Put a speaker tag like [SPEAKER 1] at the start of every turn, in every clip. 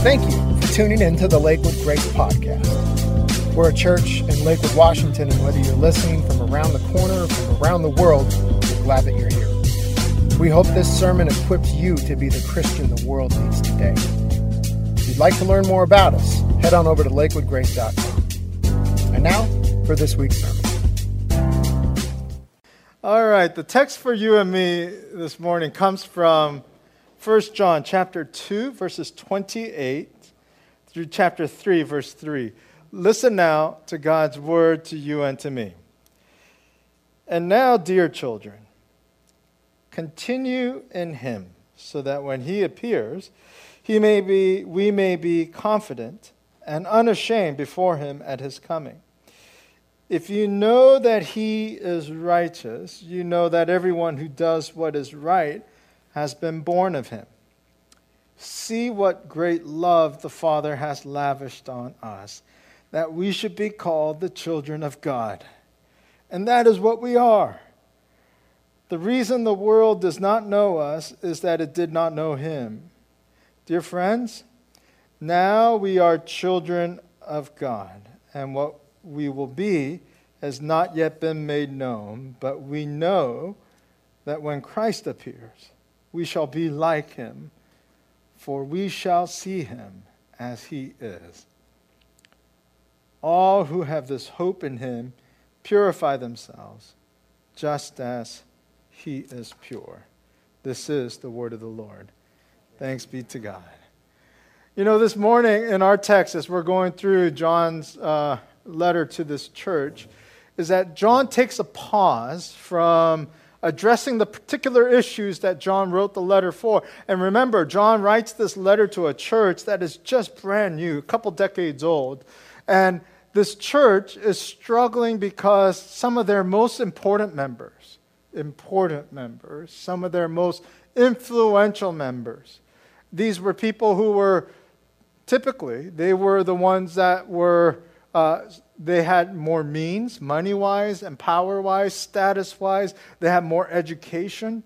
[SPEAKER 1] Thank you for tuning in to the Lakewood Grace Podcast. We're a church in Lakewood, Washington, and whether you're listening from around the corner or from around the world, we're glad that you're here. We hope this sermon equips you to be the Christian the world needs today. If you'd like to learn more about us, head on over to lakewoodgrace.com. And now for this week's sermon.
[SPEAKER 2] All right, the text for you and me this morning comes from 1 John chapter 2 verses 28 through chapter 3 verse 3. Listen now to God's word to you and to me. And now, dear children, continue in him so that when he appears, he may be we may be confident and unashamed before him at his coming. If you know that he is righteous, you know that everyone who does what is right has been born of him. See what great love the Father has lavished on us, that we should be called the children of God. And that is what we are. The reason the world does not know us is that it did not know him. Dear friends, now we are children of God, and what we will be has not yet been made known, but we know that when Christ appears, we shall be like him, for we shall see him as he is. All who have this hope in him purify themselves, just as he is pure. This is the word of the Lord. Thanks be to God. You know, this morning in our text, as we're going through John's uh, letter to this church is that John takes a pause from addressing the particular issues that John wrote the letter for. And remember, John writes this letter to a church that is just brand new, a couple decades old. And this church is struggling because some of their most important members, important members, some of their most influential members, these were people who were typically, they were the ones that were uh, they had more means, money wise and power wise, status wise. They had more education.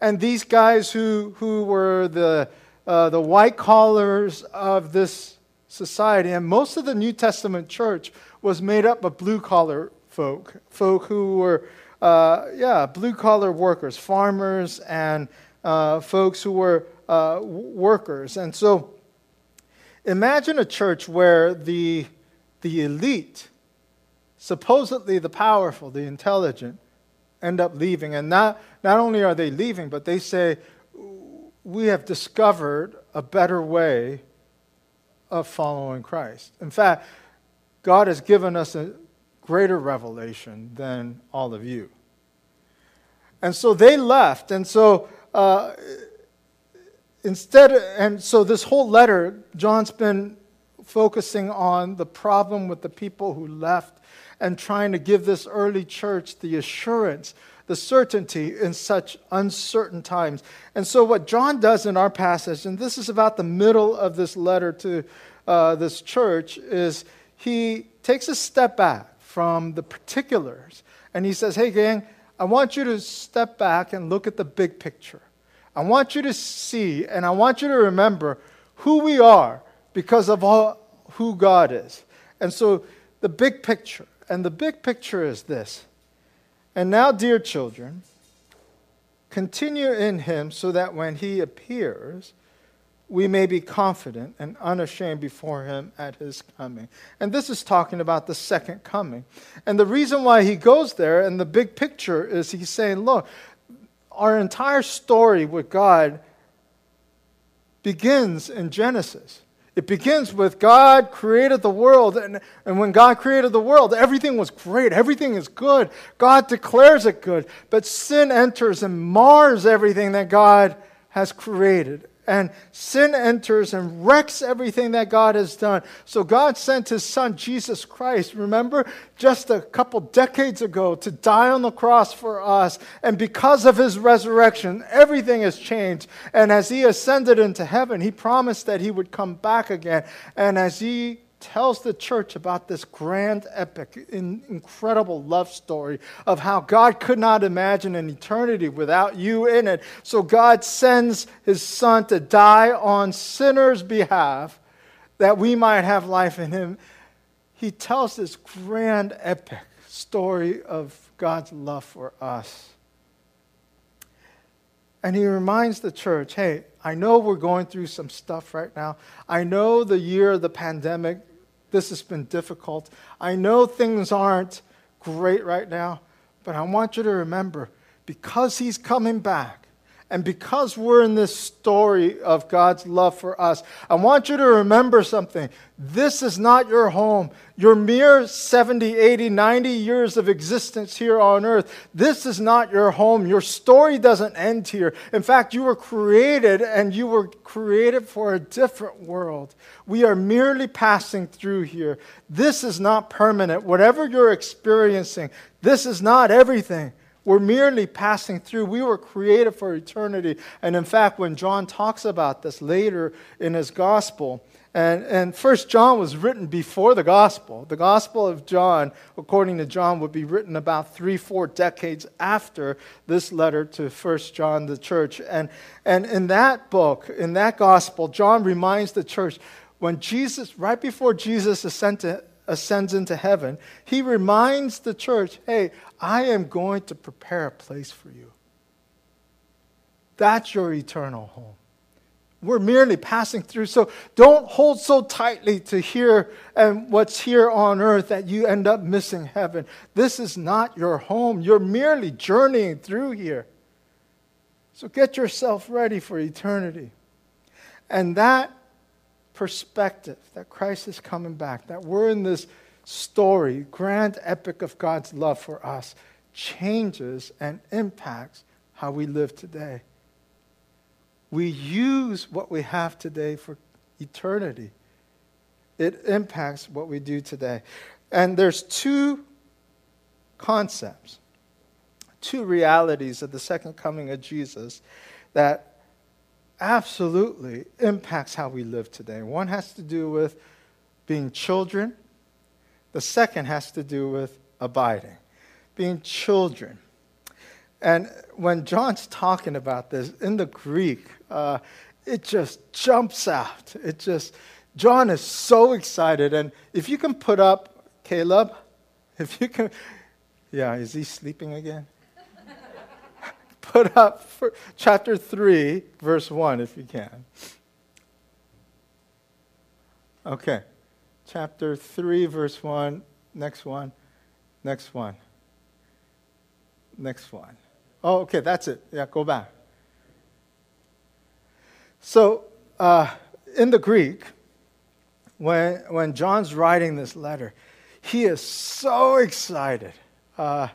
[SPEAKER 2] And these guys who, who were the, uh, the white collars of this society, and most of the New Testament church was made up of blue collar folk, folk who were, uh, yeah, blue collar workers, farmers, and uh, folks who were uh, workers. And so imagine a church where the the elite, supposedly the powerful, the intelligent, end up leaving. And not, not only are they leaving, but they say, We have discovered a better way of following Christ. In fact, God has given us a greater revelation than all of you. And so they left. And so uh, instead, and so this whole letter, John's been focusing on the problem with the people who left and trying to give this early church the assurance, the certainty in such uncertain times. And so, what John does in our passage, and this is about the middle of this letter to uh, this church, is he takes a step back from the particulars and he says, Hey, gang, I want you to step back and look at the big picture. I want you to see and I want you to remember who we are because of all, who God is. And so the big picture, and the big picture is this. And now, dear children, continue in him so that when he appears, we may be confident and unashamed before him at his coming. And this is talking about the second coming. And the reason why he goes there and the big picture is he's saying, look, our entire story with God begins in Genesis. It begins with God created the world, and, and when God created the world, everything was great, everything is good. God declares it good, but sin enters and mars everything that God has created and sin enters and wrecks everything that God has done. So God sent his son, Jesus Christ, remember, just a couple decades ago to die on the cross for us. And because of his resurrection, everything has changed. And as he ascended into heaven, he promised that he would come back again. And as he tells the church about this grand epic, incredible love story of how God could not imagine an eternity without you in it. So God sends his son to die on sinners' behalf that we might have life in him. He tells this grand epic story of God's love for us. And he reminds the church hey, I know we're going through some stuff right now. I know the year of the pandemic, this has been difficult. I know things aren't great right now, but I want you to remember because he's coming back, and because we're in this story of God's love for us, I want you to remember something. This is not your home. Your mere 70, 80, 90 years of existence here on earth, this is not your home. Your story doesn't end here. In fact, you were created and you were created for a different world. We are merely passing through here. This is not permanent. Whatever you're experiencing, this is not everything. We're merely passing through. We were created for eternity. And in fact, when John talks about this later in his gospel, and, and First John was written before the gospel. The gospel of John, according to John, would be written about three, four decades after this letter to First John, the church. And, and in that book, in that gospel, John reminds the church when Jesus, right before Jesus ascended, ascends into heaven, he reminds the church, hey, I am going to prepare a place for you. That's your eternal home. We're merely passing through. So don't hold so tightly to here and what's here on earth that you end up missing heaven. This is not your home. You're merely journeying through here. So get yourself ready for eternity. And that perspective that Christ is coming back, that we're in this story, grand epic of God's love for us, changes and impacts how we live today. We use what we have today for eternity. It impacts what we do today. And there's two concepts, two realities of the second coming of Jesus that absolutely impacts how we live today. One has to do with being children, the second has to do with abiding, being children. And when John's talking about this in the Greek, uh, it just jumps out. It just, John is so excited. And if you can put up, Caleb, if you can, yeah, is he sleeping again? Put up chapter 3, verse 1, if you can. Okay. Chapter 3, verse 1. Next one. Next one. Next one. Oh, okay, that's it. Yeah, go back. So, uh, in the Greek, when, when John's writing this letter, he is so excited. Uh,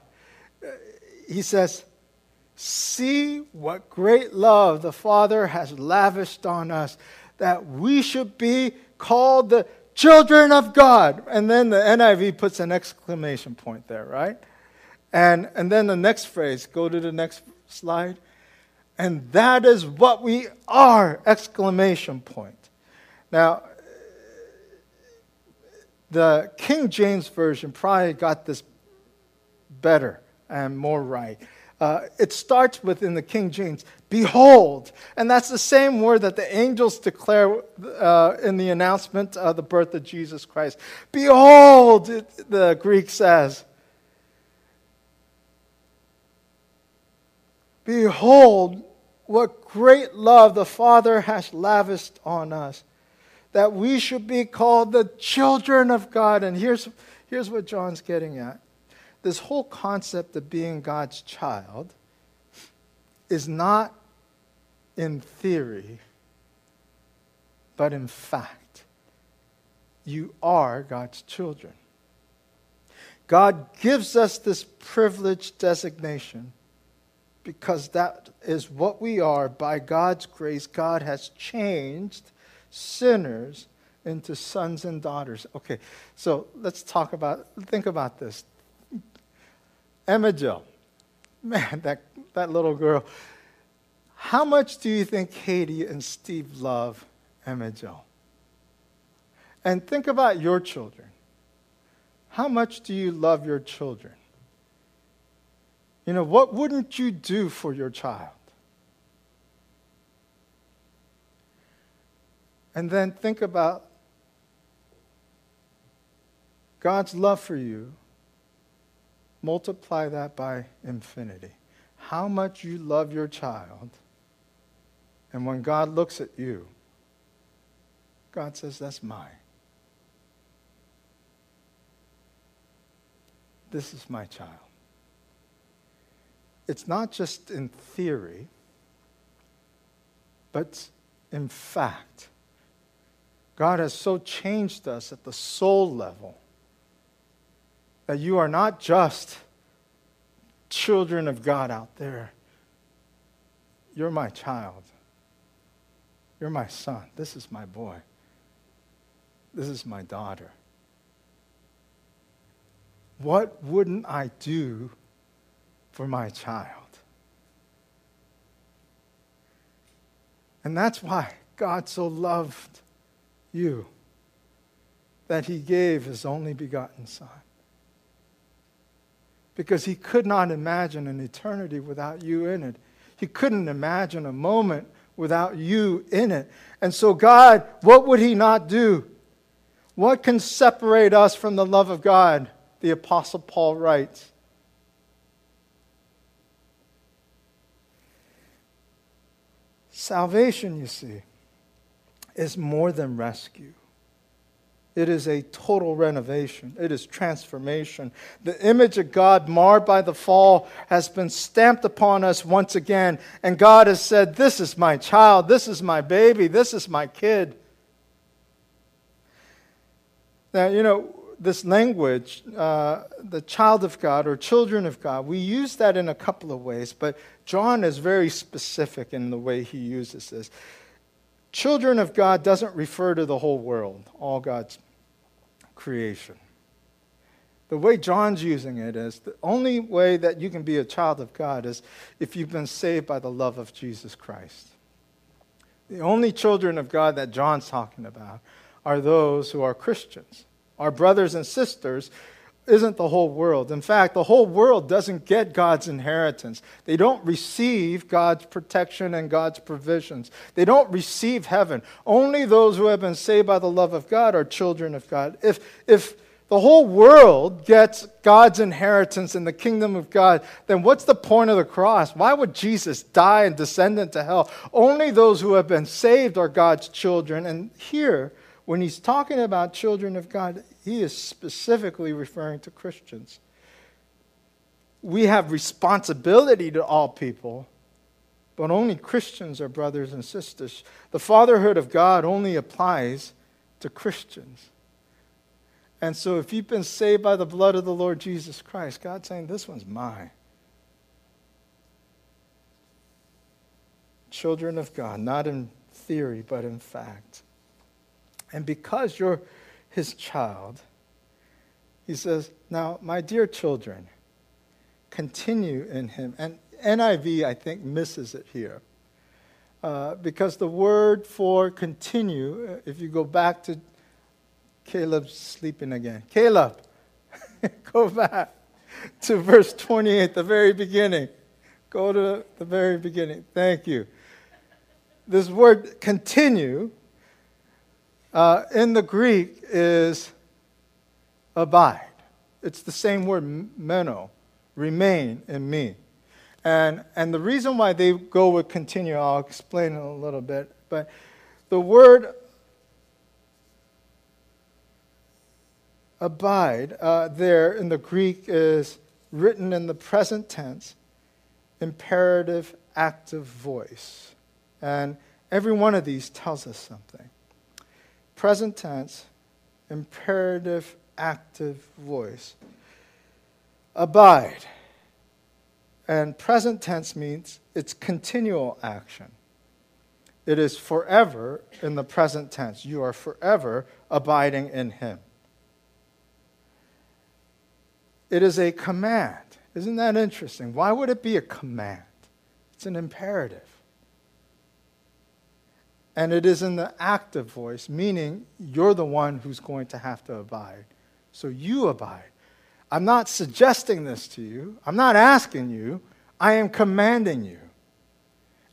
[SPEAKER 2] he says, See what great love the Father has lavished on us, that we should be called the children of God. And then the NIV puts an exclamation point there, right? And, and then the next phrase, go to the next slide. And that is what we are! Exclamation point. Now, the King James Version probably got this better and more right. Uh, it starts with in the King James, behold. And that's the same word that the angels declare uh, in the announcement of the birth of Jesus Christ. Behold, it, the Greek says. Behold, what great love the Father has lavished on us, that we should be called the children of God. And here's, here's what John's getting at this whole concept of being God's child is not in theory, but in fact. You are God's children. God gives us this privileged designation because that is what we are by God's grace. God has changed sinners into sons and daughters. Okay, so let's talk about, think about this. Emma Jill. Man, that, that little girl. How much do you think Katie and Steve love Emma Jill? And think about your children. How much do you love your children? You know, what wouldn't you do for your child? And then think about God's love for you. Multiply that by infinity. How much you love your child. And when God looks at you, God says, That's mine. This is my child. It's not just in theory, but in fact. God has so changed us at the soul level that you are not just children of God out there. You're my child. You're my son. This is my boy. This is my daughter. What wouldn't I do for my child? And that's why God so loved you that he gave his only begotten Son. Because he could not imagine an eternity without you in it. He couldn't imagine a moment without you in it. And so, God, what would he not do? What can separate us from the love of God? The Apostle Paul writes. Salvation, you see, is more than rescue. It is a total renovation. It is transformation. The image of God, marred by the fall, has been stamped upon us once again. And God has said, This is my child. This is my baby. This is my kid. Now, you know, this language, uh, the child of God or children of God, we use that in a couple of ways, but John is very specific in the way he uses this. Children of God doesn't refer to the whole world, all God's creation. The way John's using it is the only way that you can be a child of God is if you've been saved by the love of Jesus Christ. The only children of God that John's talking about are those who are Christians. Our brothers and sisters isn't the whole world. In fact, the whole world doesn't get God's inheritance. They don't receive God's protection and God's provisions. They don't receive heaven. Only those who have been saved by the love of God are children of God. If, if the whole world gets God's inheritance in the kingdom of God, then what's the point of the cross? Why would Jesus die and descend into hell? Only those who have been saved are God's children. And here, when he's talking about children of God, he is specifically referring to Christians. We have responsibility to all people, but only Christians are brothers and sisters. The fatherhood of God only applies to Christians. And so, if you've been saved by the blood of the Lord Jesus Christ, God's saying, This one's mine. Children of God, not in theory, but in fact. And because you're his child, he says, Now, my dear children, continue in him. And NIV, I think, misses it here. Uh, because the word for continue, uh, if you go back to Caleb's sleeping again. Caleb, go back to verse 28, the very beginning. Go to the very beginning. Thank you. This word continue uh, in the Greek is abide. It's the same word, meno, remain in me. And, and the reason why they go with continue, I'll explain in a little bit. But the word abide uh, there in the Greek is written in the present tense, imperative active voice. And every one of these tells us something present tense, imperative active voice. Abide. And present tense means it's continual action. It is forever in the present tense. You are forever abiding in Him. It is a command. Isn't that interesting? Why would it be a command? It's an imperative. And it is in the active voice, meaning you're the one who's going to have to abide. So you abide. I'm not suggesting this to you, I'm not asking you, I am commanding you.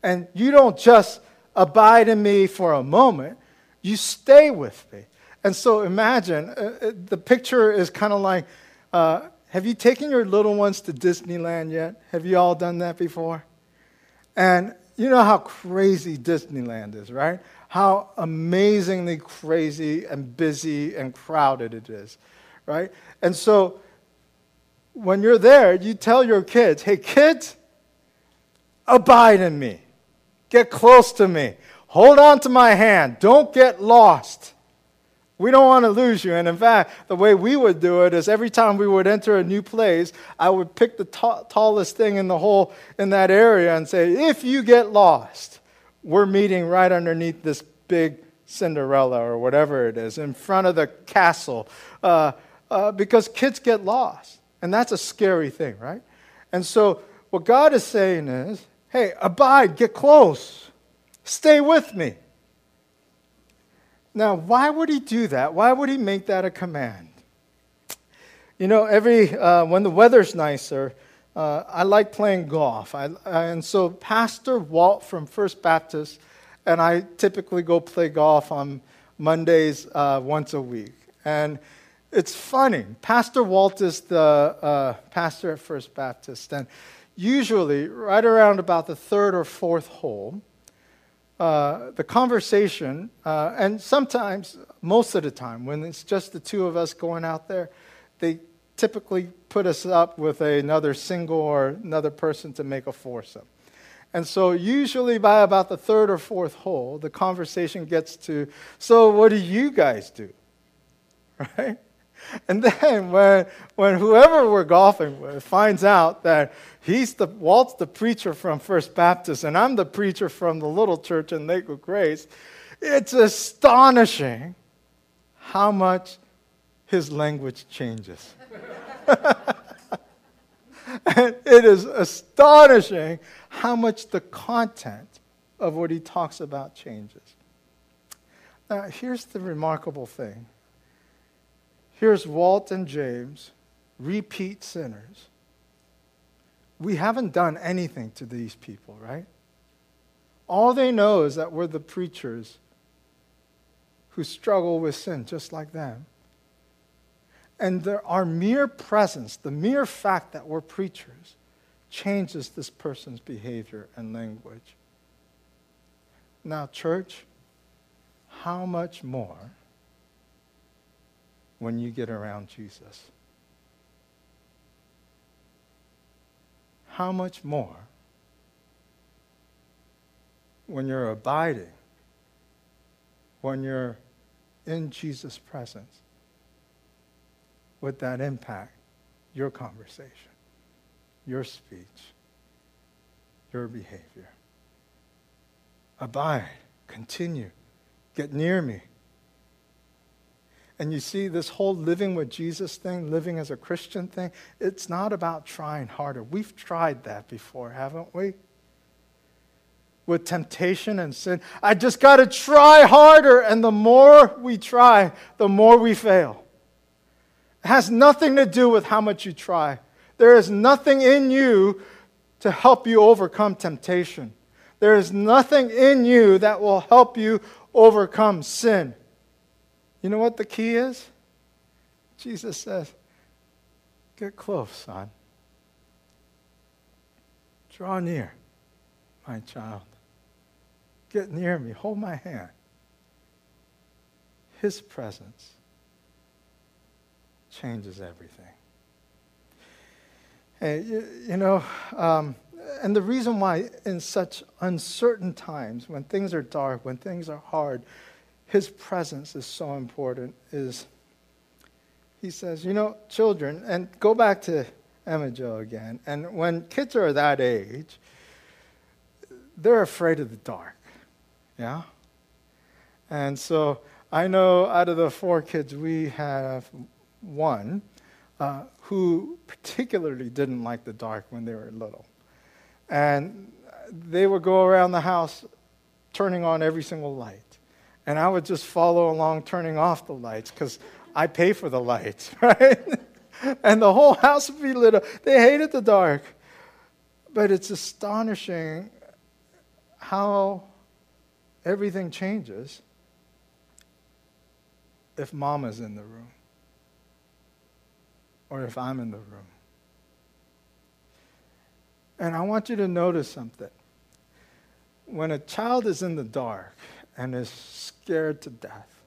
[SPEAKER 2] And you don't just abide in me for a moment, you stay with me. And so imagine uh, uh the picture is kind of like uh, have you taken your little ones to Disneyland yet? Have you all done that before? And you know how crazy Disneyland is, right? How amazingly crazy and busy and crowded it is, right? And so when you're there, you tell your kids, hey, kids, abide in me. Get close to me. Hold on to my hand. Don't get lost. We don't want to lose you. And in fact, the way we would do it is every time we would enter a new place, I would pick the t- tallest thing in the whole in that area and say, if you get lost, we're meeting right underneath this big Cinderella or whatever it is in front of the castle. Uh, uh, because kids get lost. And that's a scary thing, right? And so what God is saying is, hey, abide, get close, stay with me. Now, why would he do that? Why would he make that a command? You know, every uh, when the weather's nicer, uh, I like playing golf. I, and so Pastor Walt from First Baptist and I typically go play golf on Mondays uh, once a week. And it's funny. Pastor Walt is the uh, pastor at First Baptist, and usually, right around about the third or fourth hole, uh, the conversation, uh, and sometimes, most of the time, when it's just the two of us going out there, they typically put us up with another single or another person to make a foursome. And so, usually by about the third or fourth hole, the conversation gets to, So, what do you guys do? Right? And then when, when whoever we're golfing with finds out that he's the, Walt's the preacher from First Baptist and I'm the preacher from the little church in Lakewood Grace, it's astonishing how much his language changes. and it is astonishing how much the content of what he talks about changes. Now, here's the remarkable thing Here's Walt and James, repeat sinners. We haven't done anything to these people, right? All they know is that we're the preachers who struggle with sin just like them. And there, our mere presence, the mere fact that we're preachers, changes this person's behavior and language. Now, church, how much more when you get around Jesus? How much more when you're abiding, when you're in Jesus' presence, would that impact your conversation, your speech, your behavior? Abide, continue, get near me. And you see, this whole living with Jesus thing, living as a Christian thing, it's not about trying harder. We've tried that before, haven't we? With temptation and sin. I just got to try harder. And the more we try, the more we fail. It has nothing to do with how much you try. There is nothing in you to help you overcome temptation. There is nothing in you that will help you overcome sin. You know what the key is? Jesus says, Get close, son. Draw near, my child. Get near me. Hold my hand. His presence changes everything. Hey, you, you know, um, and the reason why, in such uncertain times, when things are dark, when things are hard, his presence is so important is he says, you know, children, and go back to Emma Joe again, and when kids are that age, they're afraid of the dark. Yeah? And so I know out of the four kids, we have one uh, who particularly didn't like the dark when they were little. And they would go around the house turning on every single light. And I would just follow along turning off the lights because I pay for the lights, right? and the whole house would be lit up. They hated the dark. But it's astonishing how everything changes if mama's in the room or if I'm in the room. And I want you to notice something. When a child is in the dark and is scared to death,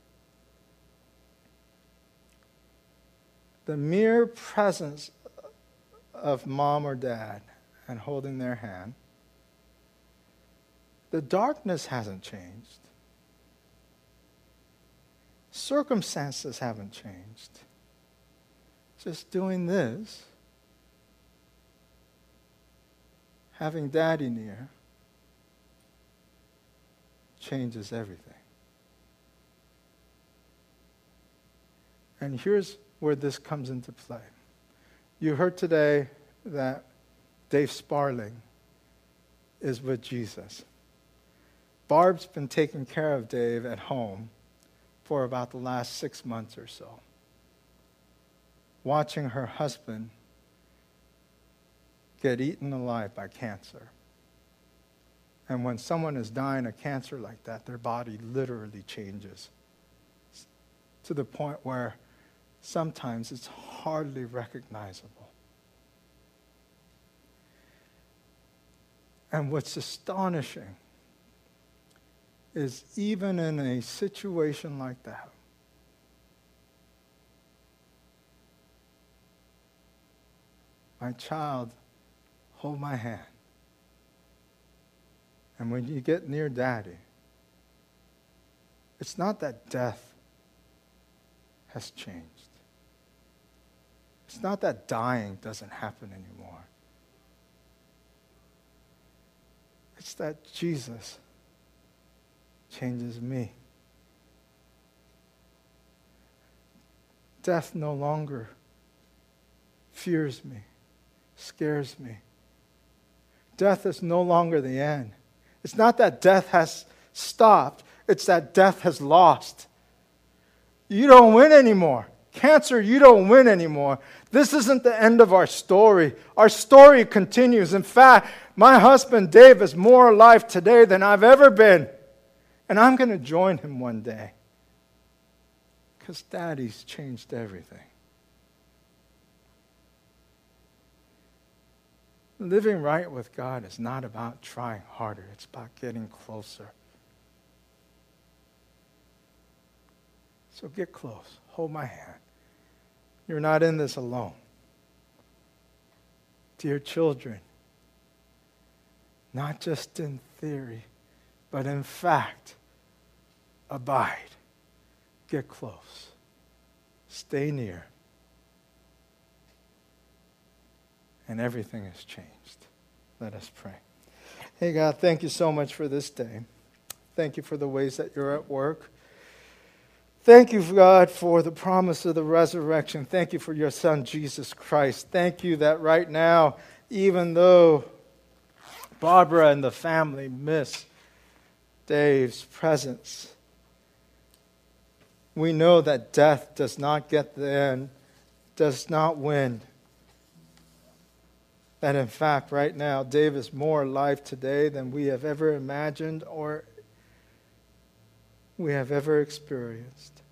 [SPEAKER 2] the mere presence of mom or dad and holding their hand, the darkness hasn't changed. Circumstances haven't changed. Just doing this, having daddy near, changes everything. And here's where this comes into play. You heard today that Dave Sparling is with Jesus. Barb's been taking care of Dave at home for about the last six months or so, watching her husband get eaten alive by cancer. And when someone is dying of cancer like that, their body literally changes to the point where sometimes it's hardly recognizable. And what's astonishing is even in a situation like that, my child, hold my hand. And when you get near daddy, it's not that death has changed. It's not that dying doesn't happen anymore. It's that Jesus changes me. Death no longer fears me, scares me. Death is no longer the end. It's not that death has stopped, it's that death has lost. You don't win anymore. Cancer, you don't win anymore. This isn't the end of our story. Our story continues. In fact, my husband Dave is more alive today than I've ever been. And I'm going to join him one day because daddy's changed everything. Living right with God is not about trying harder, it's about getting closer. So get close. Hold my hand. You're not in this alone. Dear children, not just in theory, but in fact, abide. Get close. Stay near. And everything has changed. Let us pray. Hey, God, thank you so much for this day. Thank you for the ways that you're at work. Thank you, God, for the promise of the resurrection. Thank you for your Son, Jesus Christ. Thank you that right now, even though Barbara and the family miss Dave's presence. We know that death does not get the end, does not win. That in fact, right now, Dave is more alive today than we have ever imagined or we have ever experienced.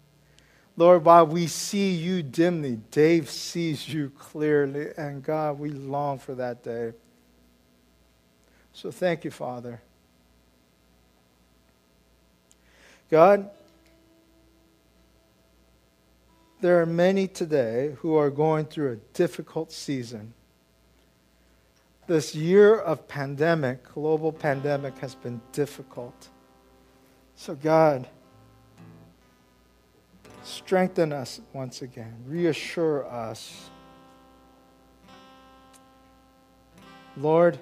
[SPEAKER 2] Lord, while we see you dimly, Dave sees you clearly. And God, we long for that day. So thank you, Father. God, there are many today who are going through a difficult season. This year of pandemic, global pandemic, has been difficult. So, God, strengthen us once again, reassure us. Lord,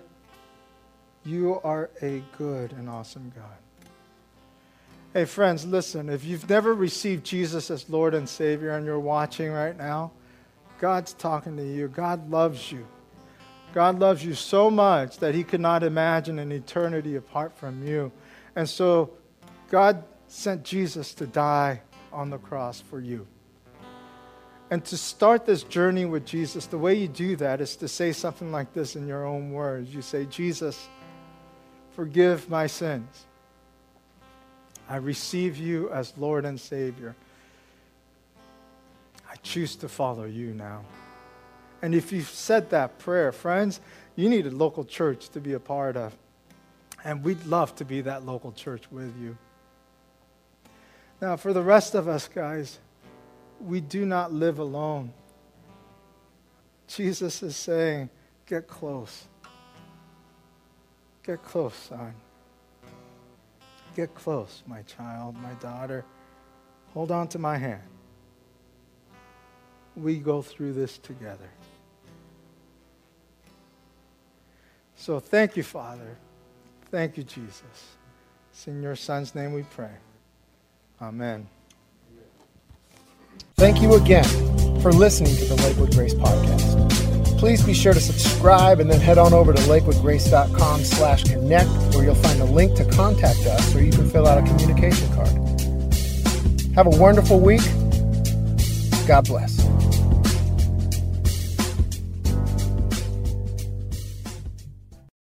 [SPEAKER 2] you are a good and awesome God. Hey, friends, listen. If you've never received Jesus as Lord and Savior and you're watching right now, God's talking to you. God loves you. God loves you so much that He could not imagine an eternity apart from you. And so God sent Jesus to die on the cross for you. And to start this journey with Jesus, the way you do that is to say something like this in your own words. You say, Jesus, forgive my sins. I receive you as Lord and Savior. I choose to follow you now. And if you've said that prayer, friends, you need a local church to be a part of. And we'd love to be that local church with you. Now, for the rest of us, guys, we do not live alone. Jesus is saying, Get close. Get close, son. Get close, my child, my daughter. Hold on to my hand. We go through this together. So thank you, Father. Thank you, Jesus. It's in your Son's name we pray. Amen.
[SPEAKER 1] Thank you again for listening to the Lakewood Grace Podcast. Please be sure to subscribe and then head on over to lakewoodgrace.com slash connect where you'll find a link to contact us or you can fill out a communication card. Have a wonderful week. God bless.